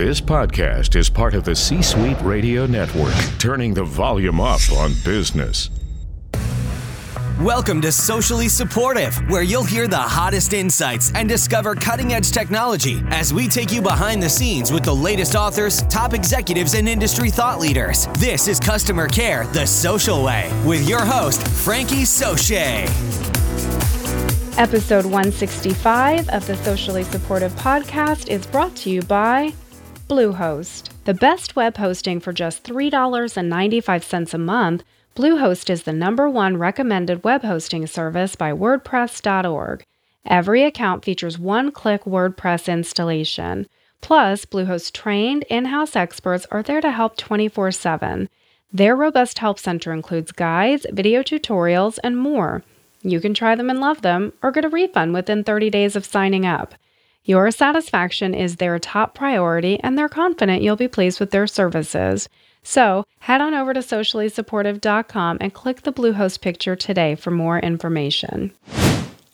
This podcast is part of the C Suite Radio Network, turning the volume up on business. Welcome to Socially Supportive, where you'll hear the hottest insights and discover cutting edge technology as we take you behind the scenes with the latest authors, top executives, and industry thought leaders. This is Customer Care the Social Way with your host, Frankie Soche. Episode 165 of the Socially Supportive Podcast is brought to you by Bluehost, the best web hosting for just $3.95 a month Bluehost is the number one recommended web hosting service by WordPress.org. Every account features one click WordPress installation. Plus, Bluehost trained in house experts are there to help 24 7. Their robust help center includes guides, video tutorials, and more. You can try them and love them, or get a refund within 30 days of signing up. Your satisfaction is their top priority, and they're confident you'll be pleased with their services. So head on over to sociallysupportive.com and click the Bluehost picture today for more information.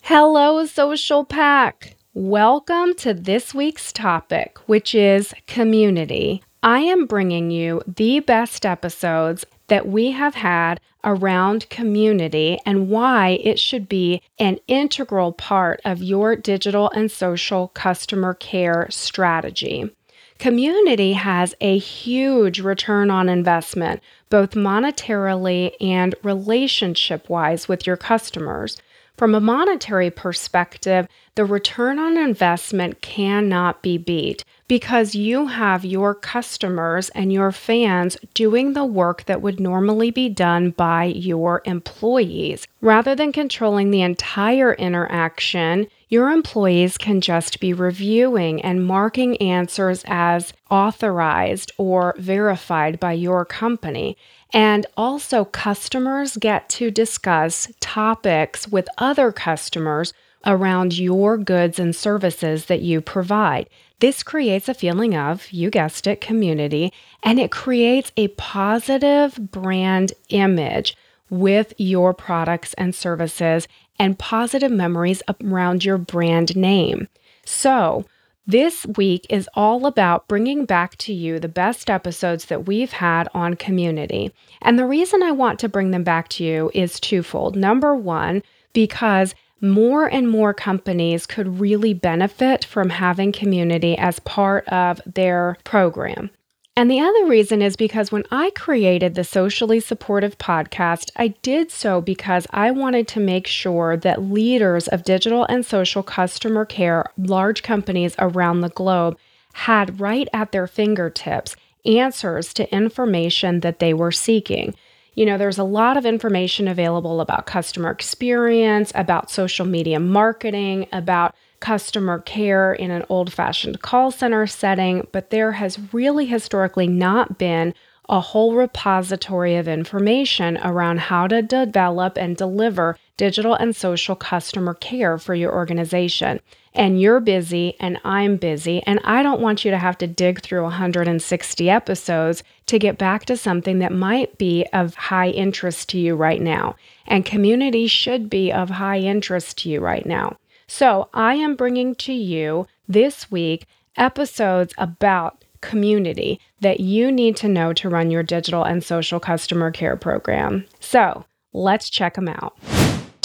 Hello, Social Pack! Welcome to this week's topic, which is community. I am bringing you the best episodes that we have had around community and why it should be an integral part of your digital and social customer care strategy. Community has a huge return on investment, both monetarily and relationship wise with your customers. From a monetary perspective, the return on investment cannot be beat because you have your customers and your fans doing the work that would normally be done by your employees. Rather than controlling the entire interaction, your employees can just be reviewing and marking answers as authorized or verified by your company. And also, customers get to discuss topics with other customers around your goods and services that you provide. This creates a feeling of, you guessed it, community, and it creates a positive brand image with your products and services and positive memories around your brand name. So, this week is all about bringing back to you the best episodes that we've had on community. And the reason I want to bring them back to you is twofold. Number one, because more and more companies could really benefit from having community as part of their program. And the other reason is because when I created the Socially Supportive podcast, I did so because I wanted to make sure that leaders of digital and social customer care, large companies around the globe, had right at their fingertips answers to information that they were seeking. You know, there's a lot of information available about customer experience, about social media marketing, about customer care in an old fashioned call center setting, but there has really historically not been a whole repository of information around how to develop and deliver digital and social customer care for your organization. And you're busy, and I'm busy, and I don't want you to have to dig through 160 episodes to get back to something that might be of high interest to you right now. And community should be of high interest to you right now. So, I am bringing to you this week episodes about community that you need to know to run your digital and social customer care program. So, let's check them out.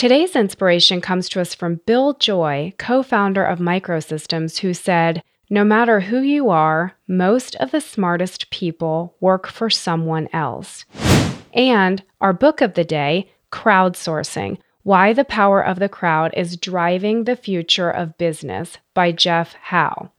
Today's inspiration comes to us from Bill Joy, co founder of Microsystems, who said, No matter who you are, most of the smartest people work for someone else. And our book of the day, Crowdsourcing why the Power of the Crowd is Driving the Future of Business by Jeff Howe.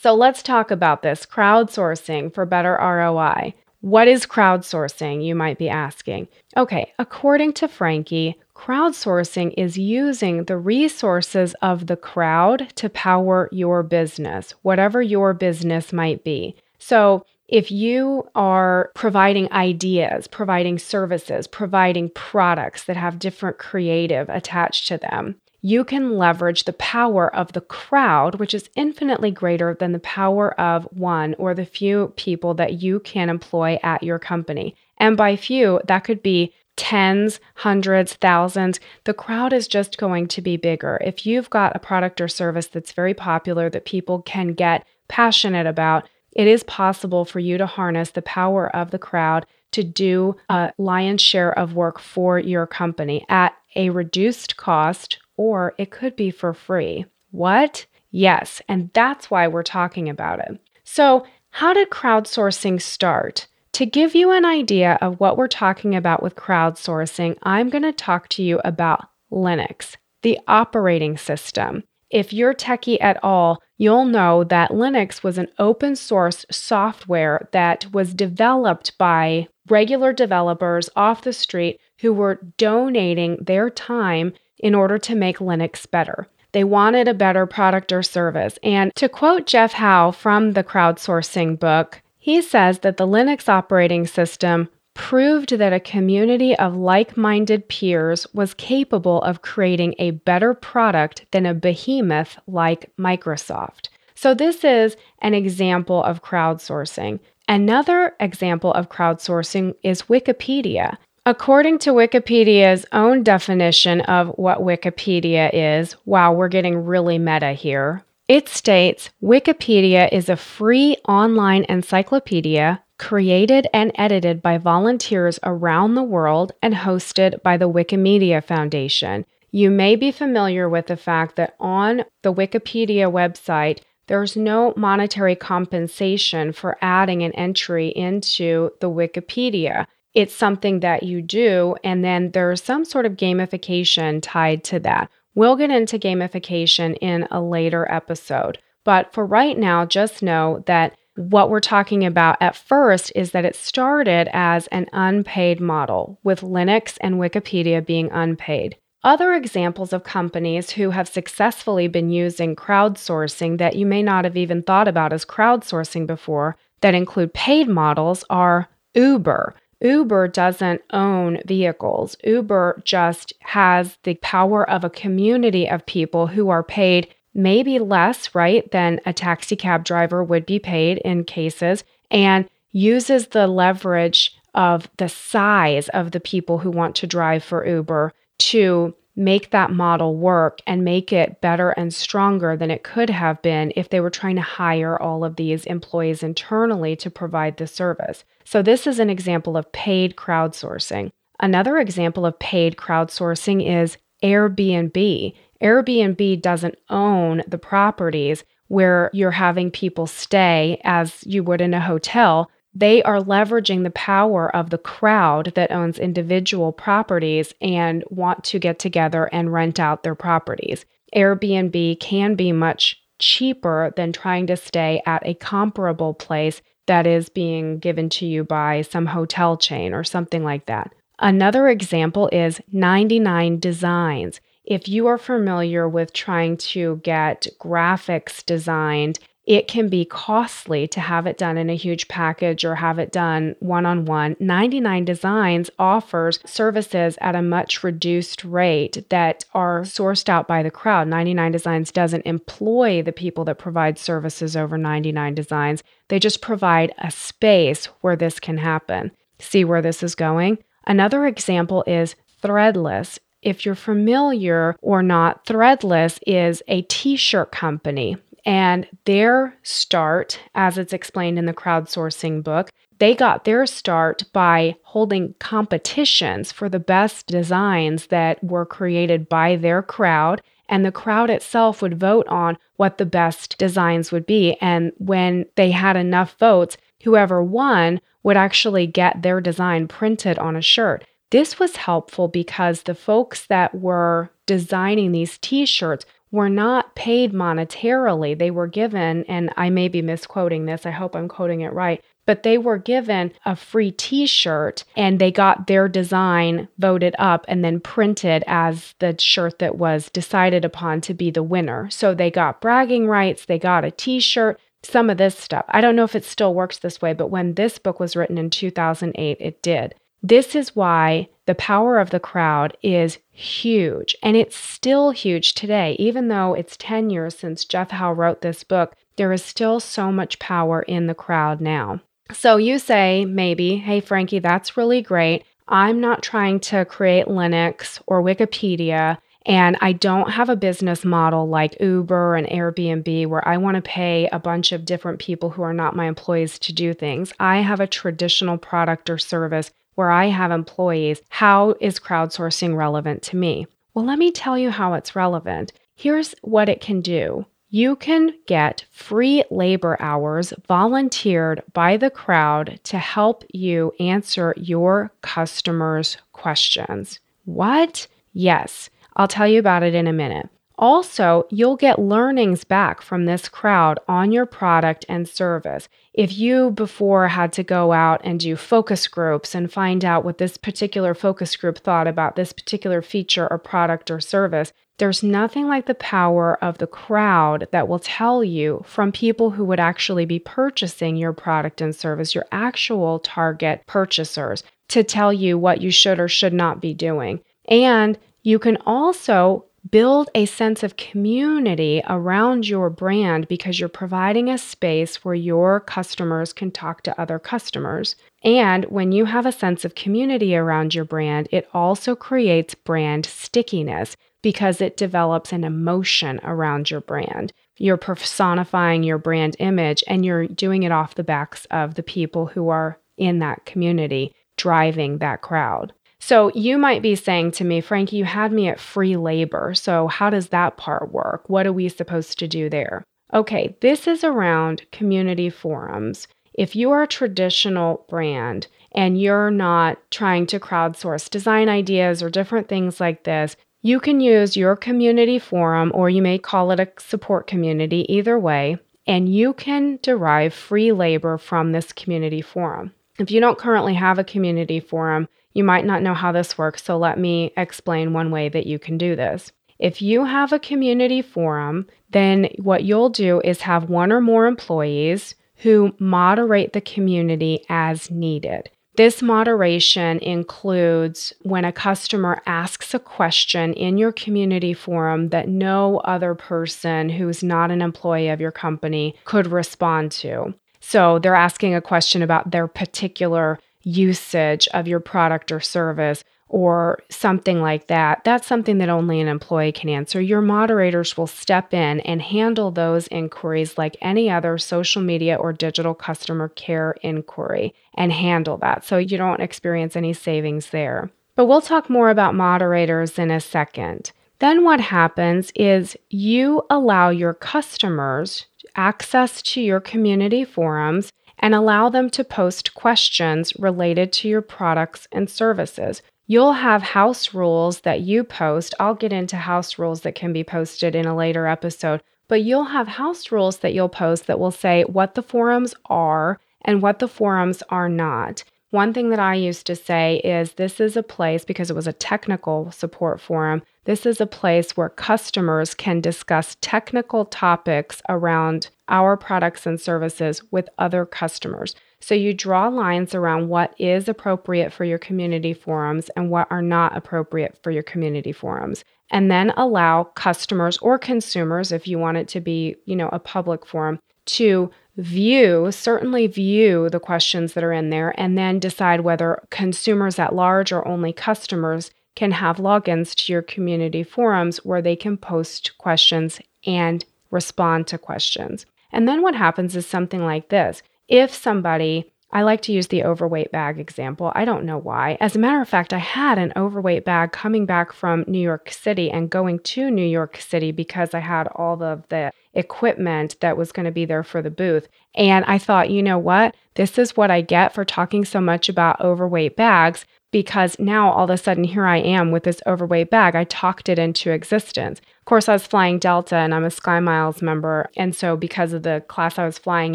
So let's talk about this crowdsourcing for better ROI. What is crowdsourcing, you might be asking? Okay, according to Frankie, crowdsourcing is using the resources of the crowd to power your business, whatever your business might be. So, if you are providing ideas, providing services, providing products that have different creative attached to them, you can leverage the power of the crowd, which is infinitely greater than the power of one or the few people that you can employ at your company. And by few, that could be tens, hundreds, thousands. The crowd is just going to be bigger. If you've got a product or service that's very popular that people can get passionate about, it is possible for you to harness the power of the crowd to do a lion's share of work for your company at a reduced cost, or it could be for free. What? Yes, and that's why we're talking about it. So, how did crowdsourcing start? To give you an idea of what we're talking about with crowdsourcing, I'm going to talk to you about Linux, the operating system. If you're techie at all, you'll know that Linux was an open source software that was developed by regular developers off the street who were donating their time in order to make Linux better. They wanted a better product or service. And to quote Jeff Howe from the crowdsourcing book, he says that the Linux operating system proved that a community of like minded peers was capable of creating a better product than a behemoth like Microsoft. So, this is an example of crowdsourcing. Another example of crowdsourcing is Wikipedia. According to Wikipedia's own definition of what Wikipedia is, wow, we're getting really meta here. It states Wikipedia is a free online encyclopedia created and edited by volunteers around the world and hosted by the Wikimedia Foundation. You may be familiar with the fact that on the Wikipedia website, there's no monetary compensation for adding an entry into the Wikipedia. It's something that you do, and then there's some sort of gamification tied to that. We'll get into gamification in a later episode. But for right now, just know that what we're talking about at first is that it started as an unpaid model, with Linux and Wikipedia being unpaid. Other examples of companies who have successfully been using crowdsourcing that you may not have even thought about as crowdsourcing before, that include paid models, are Uber. Uber doesn't own vehicles. Uber just has the power of a community of people who are paid maybe less, right, than a taxi cab driver would be paid in cases, and uses the leverage of the size of the people who want to drive for Uber to make that model work and make it better and stronger than it could have been if they were trying to hire all of these employees internally to provide the service. So, this is an example of paid crowdsourcing. Another example of paid crowdsourcing is Airbnb. Airbnb doesn't own the properties where you're having people stay as you would in a hotel. They are leveraging the power of the crowd that owns individual properties and want to get together and rent out their properties. Airbnb can be much cheaper than trying to stay at a comparable place that is being given to you by some hotel chain or something like that. Another example is 99 Designs. If you are familiar with trying to get graphics designed, it can be costly to have it done in a huge package or have it done one on one. 99 Designs offers services at a much reduced rate that are sourced out by the crowd. 99 Designs doesn't employ the people that provide services over 99 Designs, they just provide a space where this can happen. See where this is going? Another example is Threadless if you're familiar or not, Threadless is a t shirt company. And their start, as it's explained in the crowdsourcing book, they got their start by holding competitions for the best designs that were created by their crowd. And the crowd itself would vote on what the best designs would be. And when they had enough votes, whoever won would actually get their design printed on a shirt. This was helpful because the folks that were designing these t shirts were not paid monetarily. They were given, and I may be misquoting this, I hope I'm quoting it right, but they were given a free t shirt and they got their design voted up and then printed as the shirt that was decided upon to be the winner. So they got bragging rights, they got a t shirt. Some of this stuff. I don't know if it still works this way, but when this book was written in 2008, it did. This is why the power of the crowd is huge. And it's still huge today. Even though it's 10 years since Jeff Howe wrote this book, there is still so much power in the crowd now. So you say, maybe, hey, Frankie, that's really great. I'm not trying to create Linux or Wikipedia And I don't have a business model like Uber and Airbnb where I want to pay a bunch of different people who are not my employees to do things. I have a traditional product or service where I have employees. How is crowdsourcing relevant to me? Well, let me tell you how it's relevant. Here's what it can do you can get free labor hours volunteered by the crowd to help you answer your customers' questions. What? Yes, I'll tell you about it in a minute. Also, you'll get learnings back from this crowd on your product and service. If you before had to go out and do focus groups and find out what this particular focus group thought about this particular feature or product or service, there's nothing like the power of the crowd that will tell you from people who would actually be purchasing your product and service, your actual target purchasers, to tell you what you should or should not be doing. And you can also build a sense of community around your brand because you're providing a space where your customers can talk to other customers. And when you have a sense of community around your brand, it also creates brand stickiness because it develops an emotion around your brand. You're personifying your brand image and you're doing it off the backs of the people who are in that community, driving that crowd. So you might be saying to me, Frankie, you had me at free labor. So how does that part work? What are we supposed to do there? Okay, this is around community forums. If you are a traditional brand and you're not trying to crowdsource design ideas or different things like this, you can use your community forum or you may call it a support community, either way, and you can derive free labor from this community forum. If you don't currently have a community forum, you might not know how this works, so let me explain one way that you can do this. If you have a community forum, then what you'll do is have one or more employees who moderate the community as needed. This moderation includes when a customer asks a question in your community forum that no other person who's not an employee of your company could respond to. So they're asking a question about their particular usage of your product or service or something like that, that's something that only an employee can answer. Your moderators will step in and handle those inquiries like any other social media or digital customer care inquiry and handle that so you don't experience any savings there. But we'll talk more about moderators in a second. Then what happens is you allow your customers access to your community forums and allow them to post questions related to your products and services. You'll have house rules that you post. I'll get into house rules that can be posted in a later episode, but you'll have house rules that you'll post that will say what the forums are and what the forums are not. One thing that I used to say is this is a place, because it was a technical support forum, this is a place where customers can discuss technical topics around our products and services with other customers. So you draw lines around what is appropriate for your community forums and what are not appropriate for your community forums. And then allow customers or consumers, if you want it to be, you know, a public forum, to view, certainly view the questions that are in there, and then decide whether consumers at large or only customers can have logins to your community forums where they can post questions and respond to questions. And then what happens is something like this. If somebody, I like to use the overweight bag example. I don't know why. As a matter of fact, I had an overweight bag coming back from New York City and going to New York City because I had all of the equipment that was going to be there for the booth. And I thought, you know what? This is what I get for talking so much about overweight bags because now all of a sudden here I am with this overweight bag. I talked it into existence. Of course, I was flying Delta and I'm a Sky Miles member. And so, because of the class I was flying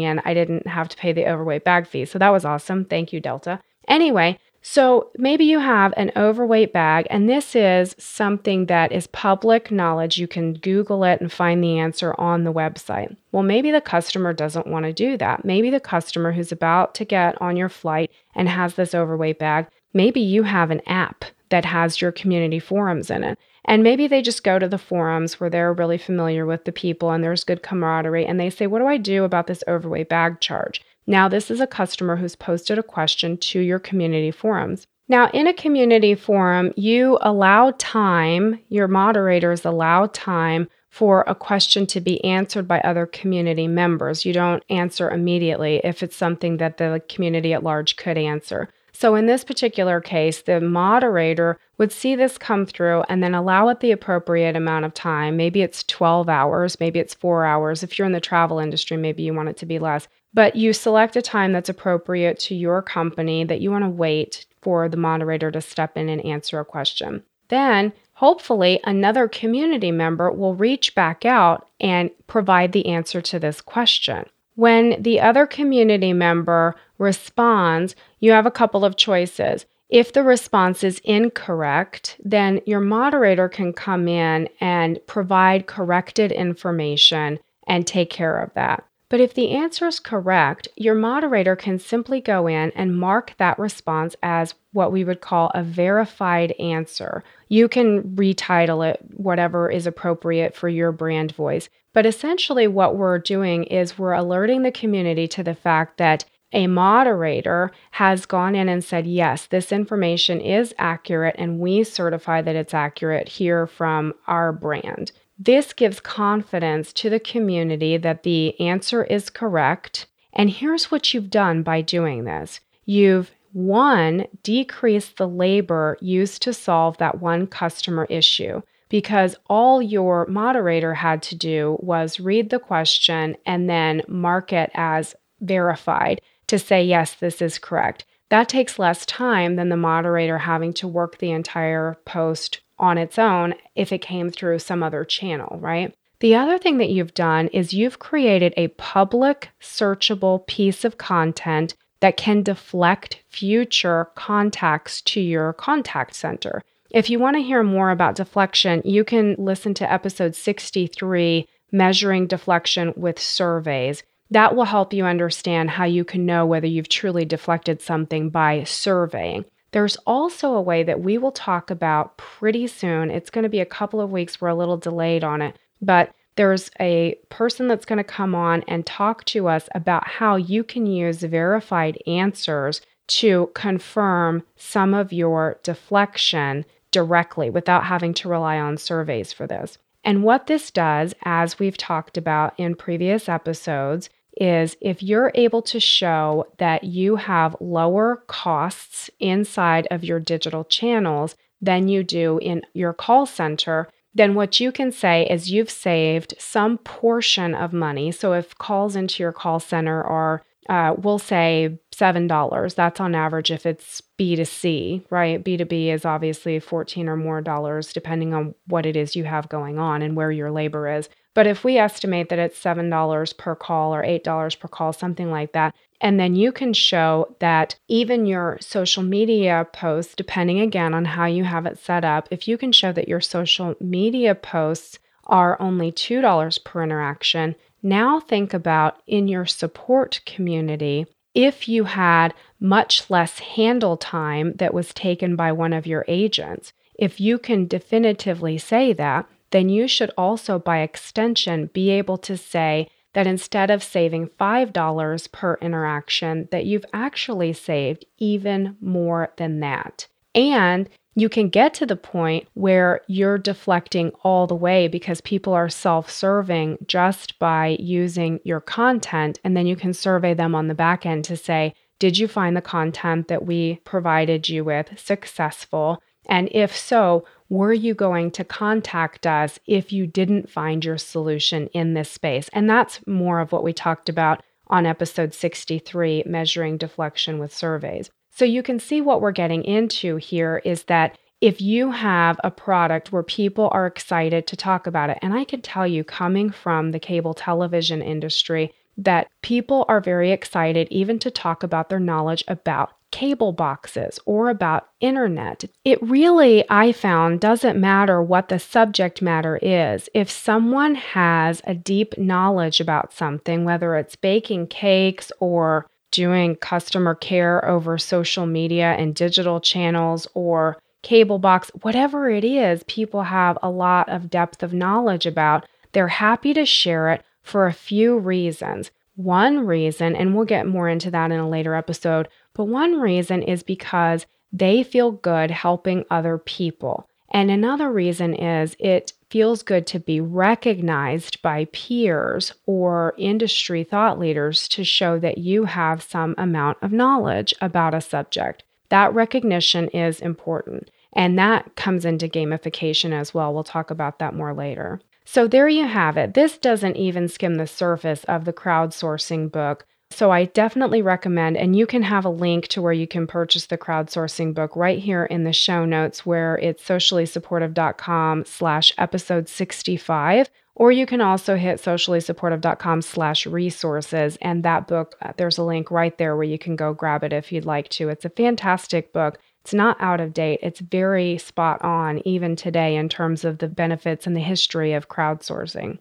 in, I didn't have to pay the overweight bag fee. So, that was awesome. Thank you, Delta. Anyway, so maybe you have an overweight bag, and this is something that is public knowledge. You can Google it and find the answer on the website. Well, maybe the customer doesn't want to do that. Maybe the customer who's about to get on your flight and has this overweight bag Maybe you have an app that has your community forums in it. And maybe they just go to the forums where they're really familiar with the people and there's good camaraderie and they say, What do I do about this overweight bag charge? Now, this is a customer who's posted a question to your community forums. Now, in a community forum, you allow time, your moderators allow time for a question to be answered by other community members. You don't answer immediately if it's something that the community at large could answer. So, in this particular case, the moderator would see this come through and then allow it the appropriate amount of time. Maybe it's 12 hours, maybe it's four hours. If you're in the travel industry, maybe you want it to be less. But you select a time that's appropriate to your company that you want to wait for the moderator to step in and answer a question. Then, hopefully, another community member will reach back out and provide the answer to this question. When the other community member responds, you have a couple of choices. If the response is incorrect, then your moderator can come in and provide corrected information and take care of that. But if the answer is correct, your moderator can simply go in and mark that response as what we would call a verified answer. You can retitle it whatever is appropriate for your brand voice. But essentially, what we're doing is we're alerting the community to the fact that a moderator has gone in and said, yes, this information is accurate, and we certify that it's accurate here from our brand. This gives confidence to the community that the answer is correct. And here's what you've done by doing this you've one, decreased the labor used to solve that one customer issue because all your moderator had to do was read the question and then mark it as verified to say, yes, this is correct. That takes less time than the moderator having to work the entire post on its own if it came through some other channel, right? The other thing that you've done is you've created a public searchable piece of content that can deflect future contacts to your contact center. If you want to hear more about deflection, you can listen to episode 63, Measuring Deflection with Surveys. That will help you understand how you can know whether you've truly deflected something by surveying. There's also a way that we will talk about pretty soon. It's going to be a couple of weeks. We're a little delayed on it, but there's a person that's going to come on and talk to us about how you can use verified answers to confirm some of your deflection directly without having to rely on surveys for this. And what this does, as we've talked about in previous episodes, is if you're able to show that you have lower costs inside of your digital channels than you do in your call center, then what you can say is you've saved some portion of money. So if calls into your call center are, uh, we'll say $7, that's on average if it's B2C, right? B2B is obviously 14 or more dollars, depending on what it is you have going on and where your labor is. But if we estimate that it's $7 per call or $8 per call, something like that, and then you can show that even your social media posts, depending again on how you have it set up, if you can show that your social media posts are only $2 per interaction, now think about in your support community if you had much less handle time that was taken by one of your agents. If you can definitively say that, then you should also, by extension, be able to say that instead of saving $5 per interaction, that you've actually saved even more than that. And you can get to the point where you're deflecting all the way because people are self serving just by using your content. And then you can survey them on the back end to say, Did you find the content that we provided you with successful? And if so, were you going to contact us if you didn't find your solution in this space? And that's more of what we talked about on episode 63, measuring deflection with surveys. So you can see what we're getting into here is that if you have a product where people are excited to talk about it, and I can tell you, coming from the cable television industry, that people are very excited even to talk about their knowledge about cable boxes or about internet. It really, I found, doesn't matter what the subject matter is. If someone has a deep knowledge about something, whether it's baking cakes or doing customer care over social media and digital channels or cable box, whatever it is, people have a lot of depth of knowledge about. They're happy to share it for a few reasons. One reason, and we'll get more into that in a later episode, but one reason is because They feel good helping other people. And another reason is it feels good to be recognized by peers or industry thought leaders to show that you have some amount of knowledge about a subject. That recognition is important. And that comes into gamification as well. We'll talk about that more later. So, there you have it. This doesn't even skim the surface of the crowdsourcing book. So I definitely recommend, and you can have a link to where you can purchase the crowdsourcing book right here in the show notes, where it's sociallysupportive.com slash episode 65. Or you can also hit sociallysupportive.com slash resources. And that book, uh, there's a link right there where you can go grab it if you'd like to. It's a fantastic book. It's not out of date. It's very spot on, even today, in terms of the benefits and the history of crowdsourcing.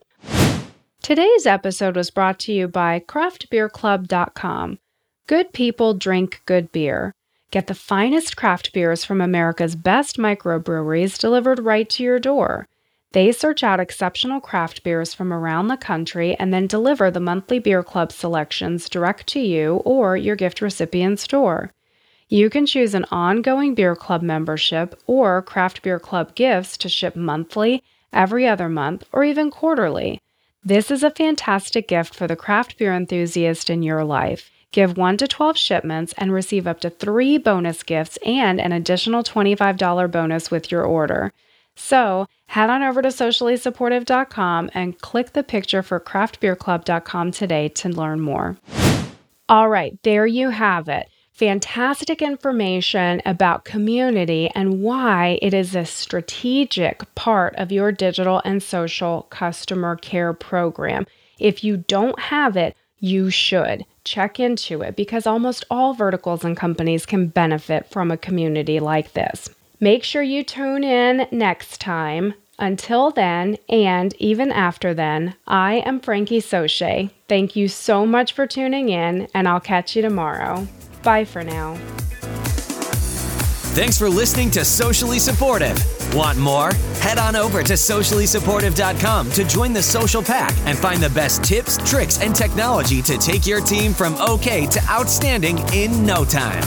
Today's episode was brought to you by craftbeerclub.com. Good people drink good beer. Get the finest craft beers from America's best microbreweries delivered right to your door. They search out exceptional craft beers from around the country and then deliver the monthly beer club selections direct to you or your gift recipient's door. You can choose an ongoing beer club membership or craft beer club gifts to ship monthly, every other month, or even quarterly. This is a fantastic gift for the craft beer enthusiast in your life. Give 1 to 12 shipments and receive up to 3 bonus gifts and an additional $25 bonus with your order. So, head on over to sociallysupportive.com and click the picture for craftbeerclub.com today to learn more. All right, there you have it fantastic information about community and why it is a strategic part of your digital and social customer care program. If you don't have it, you should check into it because almost all verticals and companies can benefit from a community like this. Make sure you tune in next time. Until then, and even after then, I am Frankie Soche. Thank you so much for tuning in, and I'll catch you tomorrow. Bye for now. Thanks for listening to Socially Supportive. Want more? Head on over to sociallysupportive.com to join the social pack and find the best tips, tricks, and technology to take your team from okay to outstanding in no time.